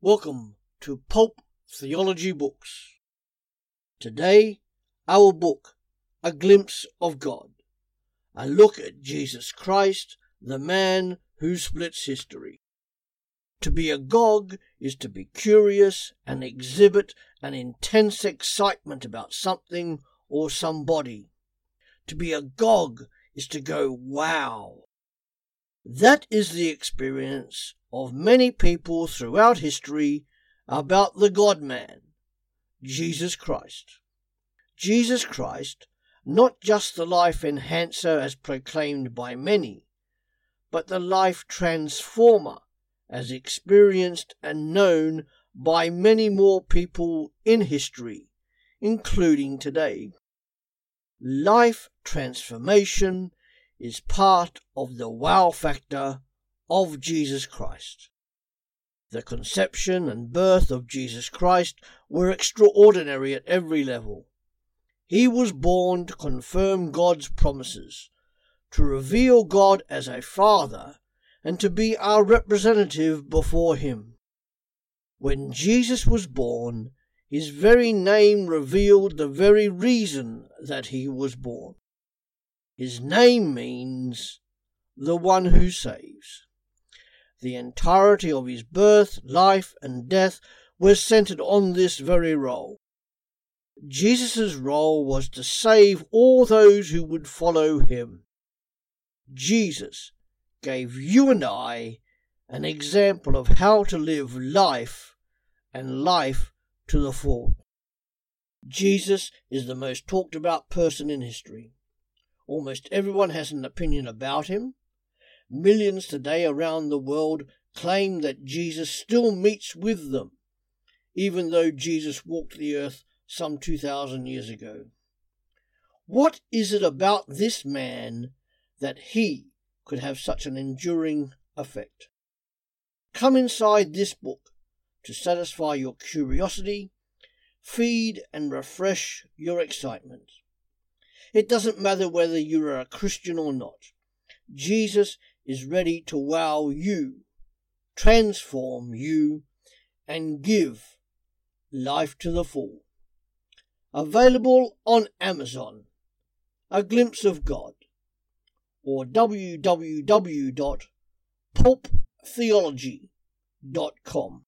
Welcome to Pulp Theology Books. Today, our book, A Glimpse of God. A look at Jesus Christ, the man who splits history. To be agog is to be curious and exhibit an intense excitement about something or somebody. To be agog is to go wow. That is the experience of many people throughout history about the God man, Jesus Christ. Jesus Christ, not just the life enhancer as proclaimed by many, but the life transformer as experienced and known by many more people in history, including today. Life transformation is part of the wow factor of Jesus Christ. The conception and birth of Jesus Christ were extraordinary at every level. He was born to confirm God's promises, to reveal God as a Father, and to be our representative before Him. When Jesus was born, his very name revealed the very reason that he was born. His name means the one who saves. The entirety of his birth, life, and death was centered on this very role. Jesus' role was to save all those who would follow him. Jesus gave you and I an example of how to live life and life to the full. Jesus is the most talked about person in history. Almost everyone has an opinion about him. Millions today around the world claim that Jesus still meets with them, even though Jesus walked the earth some 2,000 years ago. What is it about this man that he could have such an enduring effect? Come inside this book to satisfy your curiosity, feed and refresh your excitement. It doesn't matter whether you are a Christian or not. Jesus is ready to wow you, transform you, and give life to the full. Available on Amazon, A Glimpse of God, or www.pulptheology.com.